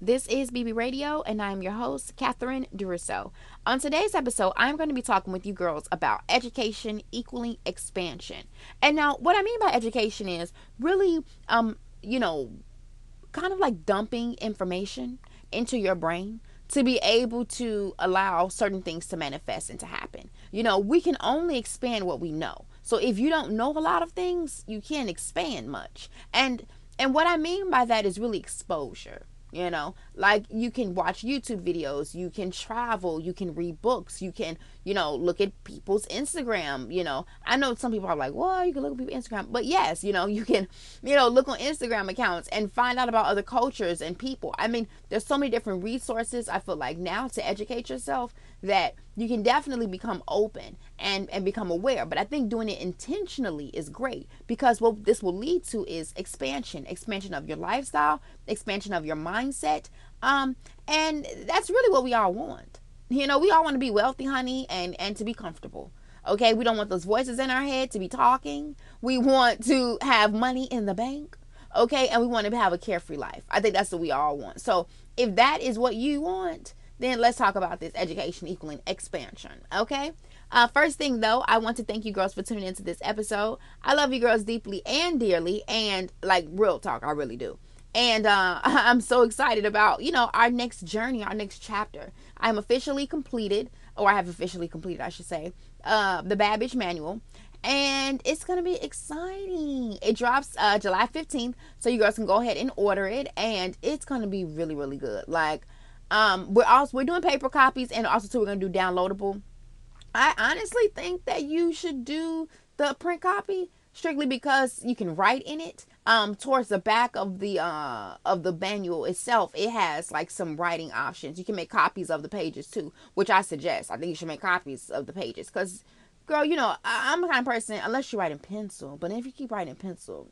This is BB Radio, and I'm your host, Catherine Duroseau. On today's episode, I'm going to be talking with you girls about education equaling expansion. And now, what I mean by education is really, um, you know, kind of like dumping information into your brain to be able to allow certain things to manifest and to happen. You know, we can only expand what we know. So if you don't know a lot of things, you can't expand much. And and what I mean by that is really exposure. You know, like you can watch YouTube videos, you can travel, you can read books, you can, you know, look at people's Instagram. You know, I know some people are like, well, you can look at people's Instagram, but yes, you know, you can, you know, look on Instagram accounts and find out about other cultures and people. I mean, there's so many different resources I feel like now to educate yourself that you can definitely become open and and become aware. But i think doing it intentionally is great because what this will lead to is expansion expansion of your lifestyle expansion of your mindset um and that's really what we all want. You know we all want to be wealthy honey and and to be comfortable okay? We don't want those voices in our head to be talking. We want to have money in the bank okay? And we want to have a carefree life. I think that's what we all want. So if that is what you want then let's talk about this education equaling expansion. Okay. Uh, first thing though, I want to thank you girls for tuning into this episode. I love you girls deeply and dearly, and like real talk, I really do. And uh, I'm so excited about you know our next journey, our next chapter. I'm officially completed, or I have officially completed, I should say, uh, the Bitch Manual, and it's gonna be exciting. It drops uh, July 15th, so you girls can go ahead and order it, and it's gonna be really, really good. Like um, we're also we're doing paper copies and also too we're gonna do downloadable. I honestly think that you should do the print copy strictly because you can write in it. Um, towards the back of the uh of the manual itself, it has like some writing options. You can make copies of the pages too, which I suggest. I think you should make copies of the pages because, girl, you know I, am the kind of person unless you write in pencil. But if you keep writing in pencil,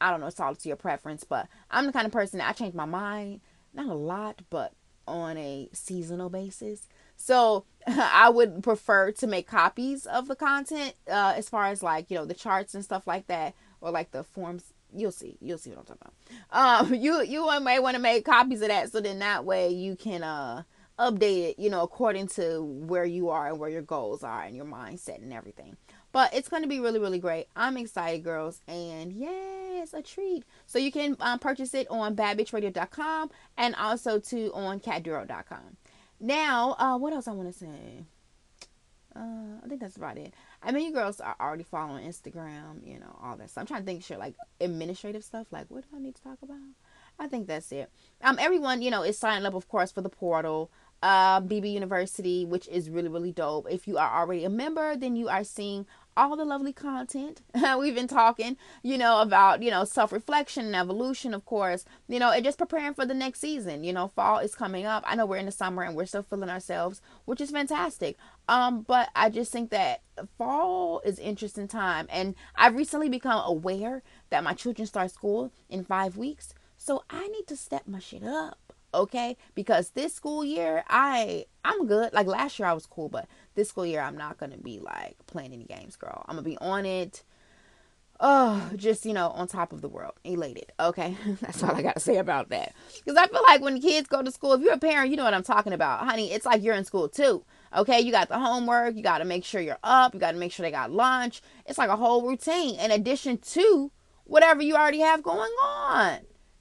I don't know. It's all to your preference. But I'm the kind of person that I change my mind. Not a lot, but on a seasonal basis. So I would prefer to make copies of the content uh, as far as like, you know, the charts and stuff like that or like the forms. You'll see. You'll see what I'm talking about. Um, you you may want to make copies of that so then that way you can uh update it, you know, according to where you are and where your goals are and your mindset and everything. But it's going to be really, really great. I'm excited, girls. And yes, a treat. So you can um, purchase it on badbitchradio.com and also too on catduro.com. Now, uh, what else I want to say? Uh, I think that's about it. I mean, you girls are already following Instagram, you know, all that So I'm trying to think shit like administrative stuff. Like, what do I need to talk about? I think that's it. Um, everyone, you know, is signing up, of course, for the portal uh, BB University, which is really, really dope. If you are already a member, then you are seeing all the lovely content we've been talking, you know, about, you know, self reflection and evolution, of course, you know, and just preparing for the next season. You know, fall is coming up. I know we're in the summer and we're still feeling ourselves, which is fantastic. Um, but I just think that fall is interesting time. And I've recently become aware that my children start school in five weeks. So I need to step my shit up okay? Because this school year i i'm good. Like last year i was cool but this school year i'm not gonna be like playing any games girl. I'm gonna be on it oh just you know on top of the world elated okay? That's all i gotta say about that. Because i feel like when kids go to school if you're a parent you know what i'm talking about. Honey it's like you're in school too okay? You got the homework you got to make sure you're up you got to make sure they got lunch. It's like a whole routine in addition to whatever you already have going on.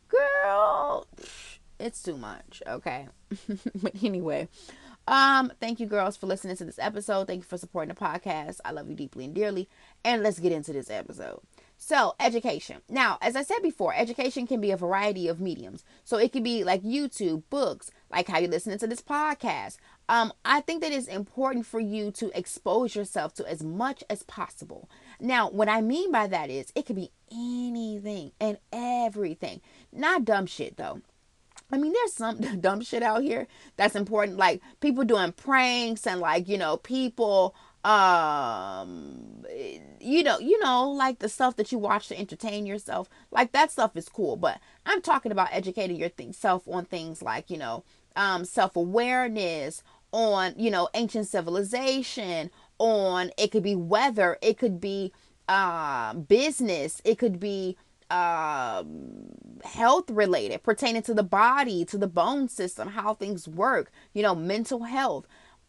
Girl it's too much, okay? but anyway, um, thank you girls for listening to this episode. Thank you for supporting the podcast. I love you deeply and dearly. And let's get into this episode. So, education. Now, as I said before, education can be a variety of mediums. So, it can be like YouTube, books, like how you're listening to this podcast. Um, I think that it's important for you to expose yourself to as much as possible. Now, what I mean by that is it could be anything and everything. Not dumb shit though. I mean, there's some dumb shit out here that's important, like people doing pranks and like you know people, um, you know, you know, like the stuff that you watch to entertain yourself. Like that stuff is cool, but I'm talking about educating yourself on things like you know, um, self awareness, on you know, ancient civilization, on it could be weather, it could be uh, business, it could be um health related, pertaining to the body, to the bone system, how things work, you know, mental health.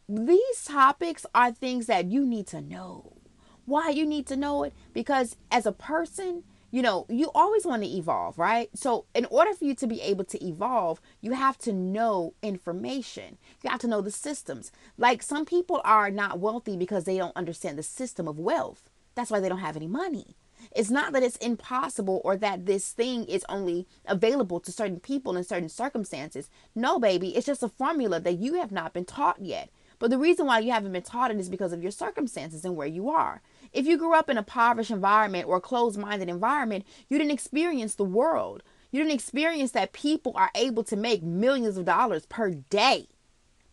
These topics are things that you need to know. Why you need to know it? Because as a person, you know, you always want to evolve, right? So, in order for you to be able to evolve, you have to know information. You have to know the systems. Like some people are not wealthy because they don't understand the system of wealth. That's why they don't have any money. It's not that it's impossible or that this thing is only available to certain people in certain circumstances. No, baby, it's just a formula that you have not been taught yet. But the reason why you haven't been taught it is because of your circumstances and where you are. If you grew up in a impoverished environment or a closed minded environment, you didn't experience the world. You didn't experience that people are able to make millions of dollars per day.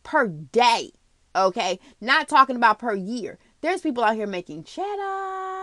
Per day. Okay? Not talking about per year. There's people out here making cheddar.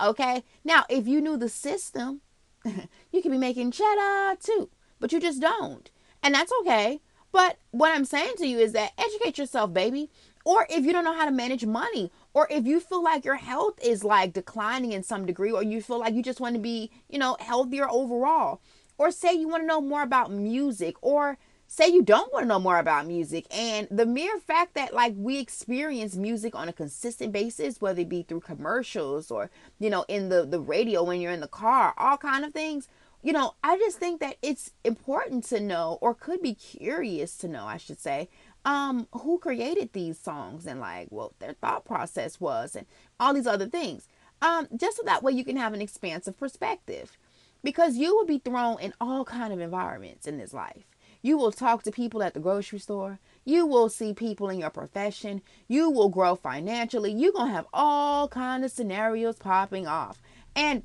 Okay? Now, if you knew the system, you could be making cheddar too. But you just don't. And that's okay. But what I'm saying to you is that educate yourself, baby. Or if you don't know how to manage money, or if you feel like your health is like declining in some degree, or you feel like you just want to be, you know, healthier overall, or say you want to know more about music, or say you don't want to know more about music and the mere fact that like we experience music on a consistent basis whether it be through commercials or you know in the the radio when you're in the car all kind of things you know i just think that it's important to know or could be curious to know i should say um who created these songs and like what their thought process was and all these other things. Um just so that way you can have an expansive perspective because you will be thrown in all kind of environments in this life you will talk to people at the grocery store you will see people in your profession you will grow financially you're going to have all kind of scenarios popping off and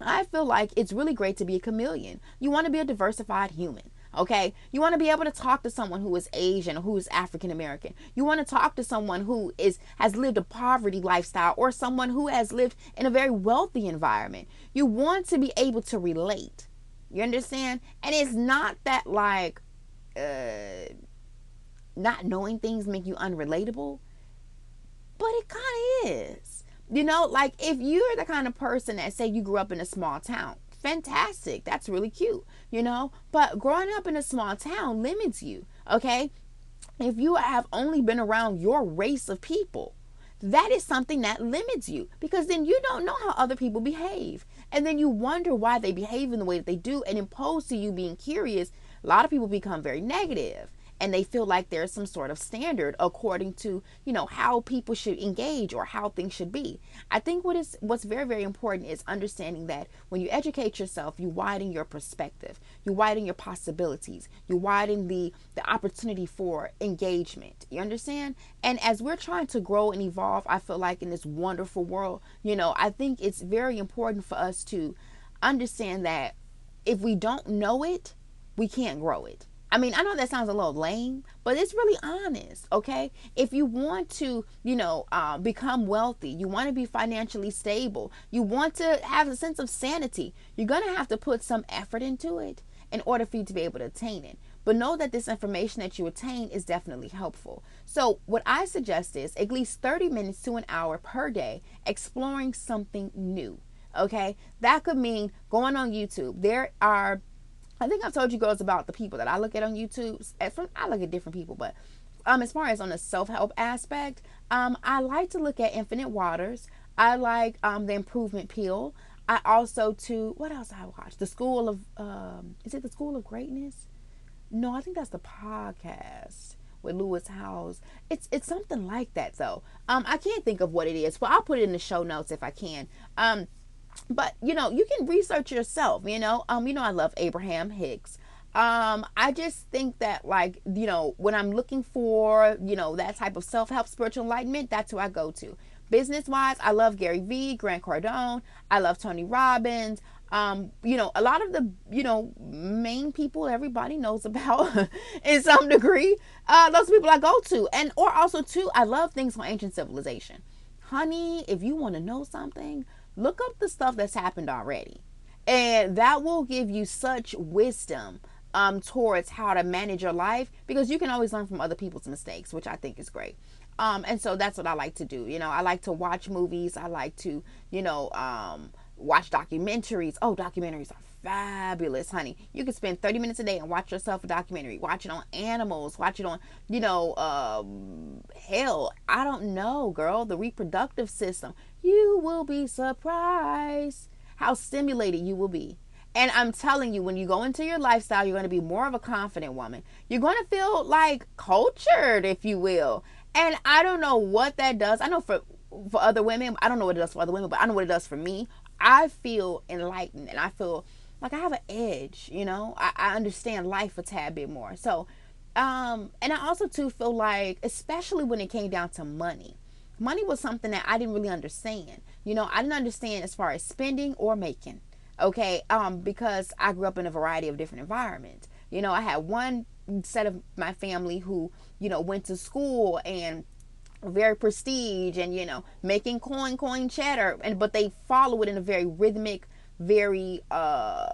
i feel like it's really great to be a chameleon you want to be a diversified human Okay. You want to be able to talk to someone who is Asian who is African American. You want to talk to someone who is has lived a poverty lifestyle or someone who has lived in a very wealthy environment. You want to be able to relate. You understand? And it's not that like uh not knowing things make you unrelatable, but it kind of is. You know, like if you're the kind of person that say you grew up in a small town, fantastic. That's really cute, you know? But growing up in a small town limits you, okay? If you have only been around your race of people, that is something that limits you because then you don't know how other people behave. And then you wonder why they behave in the way that they do. And impose to you being curious, a lot of people become very negative and they feel like there's some sort of standard according to you know how people should engage or how things should be. I think what is what's very very important is understanding that when you educate yourself you widen your perspective. You widen your possibilities. You widen the the opportunity for engagement. You understand? And as we're trying to grow and evolve i feel like in this wonderful world you know i think it's very important for us to understand that if we don't know it we can't grow it I mean, I know that sounds a little lame, but it's really honest, okay? If you want to, you know, uh, become wealthy, you want to be financially stable, you want to have a sense of sanity, you're going to have to put some effort into it in order for you to be able to attain it. But know that this information that you attain is definitely helpful. So, what I suggest is at least 30 minutes to an hour per day exploring something new. Okay, that could mean going on YouTube. There are I think I've told you girls about the people that I look at on YouTube. From I look at different people, but um, as far as on the self help aspect, um, I like to look at Infinite Waters. I like um, the Improvement Pill. I also to what else I watch? The School of um, is it the School of Greatness? No, I think that's the podcast with Lewis Howes. It's it's something like that though. Um, I can't think of what it is, but I'll put it in the show notes if I can. Um, but you know you can research yourself you know? Um you know i love abraham hicks. Um i just think that like you know when i'm looking for you know that type of self-help spiritual enlightenment that's who i go to. Business wise i love gary vee grant cardone. I love tony robbins. Um you know a lot of the you know main people everybody knows about in some degree uh those people i go to. And or also too i love things from ancient civilization. Honey if you want to know something look up the stuff that's happened already. And that will give you such wisdom um, towards how to manage your life because you can always learn from other people's mistakes, which I think is great. Um, and so that's what I like to do. You know, I like to watch movies. I like to, you know, um, watch documentaries. Oh, documentaries are fabulous, honey. You can spend 30 minutes a day and watch yourself a documentary, watch it on animals, watch it on, you know, um, hell, I don't know, girl, the reproductive system. You will be surprised how stimulated you will be. And I'm telling you, when you go into your lifestyle, you're going to be more of a confident woman. You're going to feel like cultured, if you will. And I don't know what that does. I know for for other women, I don't know what it does for other women, but I know what it does for me. I feel enlightened and I feel like I have an edge, you know. I, I understand life a tad bit more. So, um, and I also too feel like, especially when it came down to money, money was something that I didn't really understand. You know, I didn't understand as far as spending or making okay um because i grew up in a variety of different environments you know i had one set of my family who you know went to school and very prestige and you know making coin coin cheddar and but they follow it in a very rhythmic very uh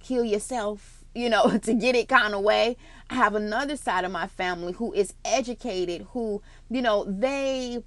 kill yourself you know to get it kind of way i have another side of my family who is educated who you know they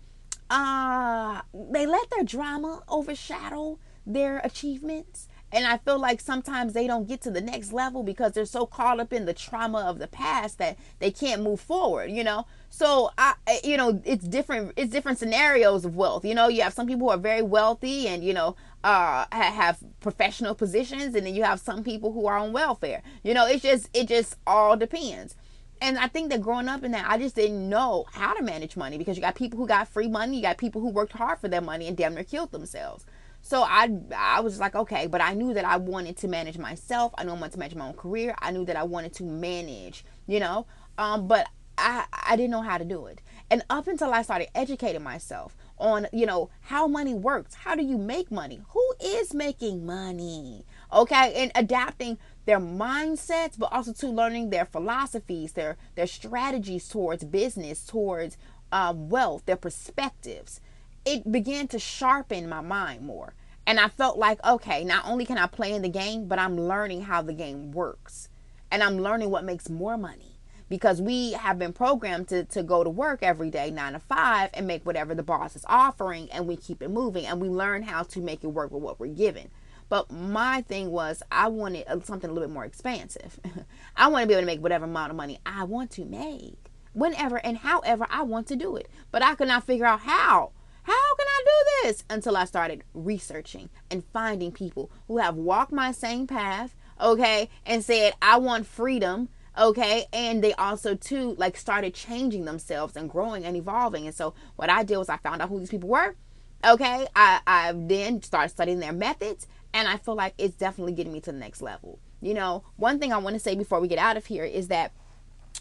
uh they let their drama overshadow their achievements. And I feel like sometimes they don't get to the next level because they're so caught up in the trauma of the past that they can't move forward, you know? So I you know, it's different it's different scenarios of wealth. You know, you have some people who are very wealthy and, you know, uh have professional positions and then you have some people who are on welfare. You know, it's just it just all depends and I think that growing up in that, I just didn't know how to manage money because you got people who got free money, you got people who worked hard for their money and damn near killed themselves. So I I was like, okay, but I knew that I wanted to manage myself. I knew I wanted to manage my own career. I knew that I wanted to manage, you know. Um, but I I didn't know how to do it. And up until I started educating myself on, you know, how money works. How do you make money? Who is making money? Okay, and adapting their mindsets, but also to learning their philosophies, their their strategies towards business, towards um, wealth, their perspectives it began to sharpen my mind more. And I felt like, okay, not only can I play in the game, but I'm learning how the game works. And I'm learning what makes more money. Because we have been programmed to, to go to work every day, nine to five, and make whatever the boss is offering, and we keep it moving. And we learn how to make it work with what we're given. But my thing was, I wanted something a little bit more expansive. I want to be able to make whatever amount of money I want to make, whenever and however I want to do it. But I could not figure out how. How can I do this? Until I started researching and finding people who have walked my same path, okay, and said, I want freedom, okay, and they also too like started changing themselves and growing and evolving. And so what I did was I found out who these people were. Okay, I, I then started studying their methods, and I feel like it's definitely getting me to the next level. You know, one thing I want to say before we get out of here is that,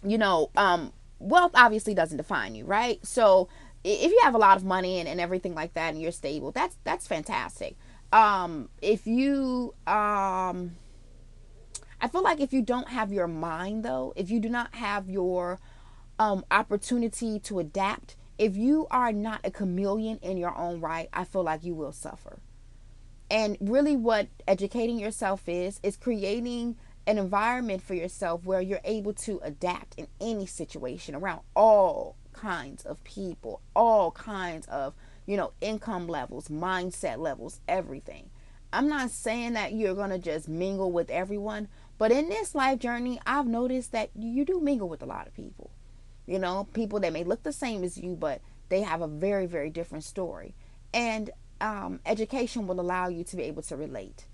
you know, um, wealth obviously doesn't define you, right? So if you have a lot of money and, and everything like that and you're stable that's that's fantastic um if you um i feel like if you don't have your mind though if you do not have your um opportunity to adapt if you are not a chameleon in your own right i feel like you will suffer and really what educating yourself is is creating an environment for yourself where you're able to adapt in any situation around all kinds of people, all kinds of, you know, income levels, mindset levels, everything. I'm not saying that you're going to just mingle with everyone, but in this life journey, I've noticed that you do mingle with a lot of people. You know, people that may look the same as you, but they have a very, very different story. And um, education will allow you to be able to relate,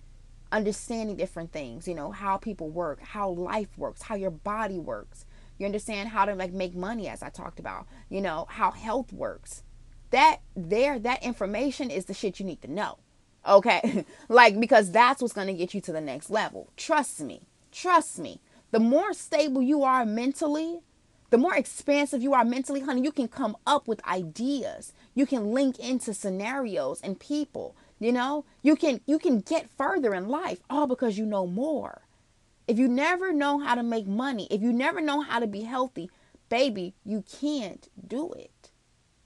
understanding different things, you know, how people work, how life works, how your body works, you understand how to like make money as I talked about. You know, how health works. That there that information is the shit you need to know. Okay? like because that's what's going to get you to the next level. Trust me. Trust me. The more stable you are mentally, the more expansive you are mentally, honey, you can come up with ideas. You can link into scenarios and people. You know, you can you can get further in life all because you know more. If you never know how to make money, if you never know how to be healthy, baby, you can't do it.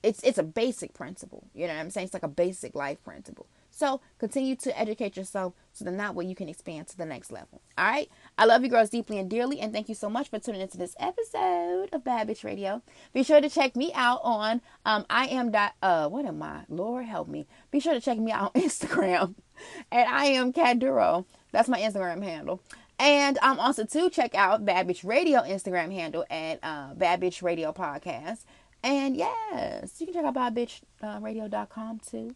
It's it's a basic principle. You know what I'm saying? It's like a basic life principle. So continue to educate yourself so that that way you can expand to the next level. All right. I love you girls deeply and dearly, and thank you so much for tuning into this episode of Bad Bitch Radio. Be sure to check me out on um I am dot uh what am I? Lord help me. Be sure to check me out on Instagram and I am Cat Duro. That's my Instagram handle. And um, also to check out Bad Bitch Radio Instagram handle at uh, Bad Bitch Radio Podcast. And yes, you can check out badbitchradio.com uh, too.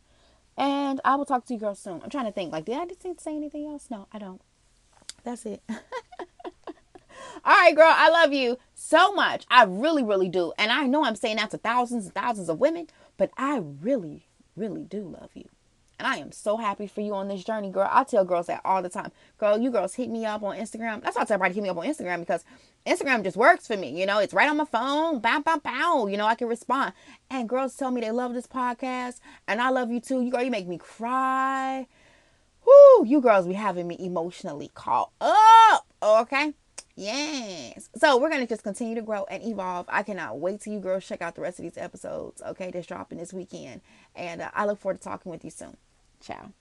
And I will talk to you girls soon. I'm trying to think. Like, did I just say anything else? No, I don't. That's it. All right, girl, I love you so much. I really, really do. And I know I'm saying that to thousands and thousands of women, but I really, really do love you. And I am so happy for you on this journey, girl. I tell girls that all the time. Girl, you girls hit me up on Instagram. That's why I tell everybody hit me up on Instagram because Instagram just works for me. You know, it's right on my phone. Bow, bow, bow. You know, I can respond. And girls tell me they love this podcast. And I love you too. You girl, you make me cry. Whoo, you girls be having me emotionally caught up. Okay. Yes. So we're gonna just continue to grow and evolve. I cannot wait till you girls check out the rest of these episodes. Okay, that's dropping this weekend, and uh, I look forward to talking with you soon. Ciao.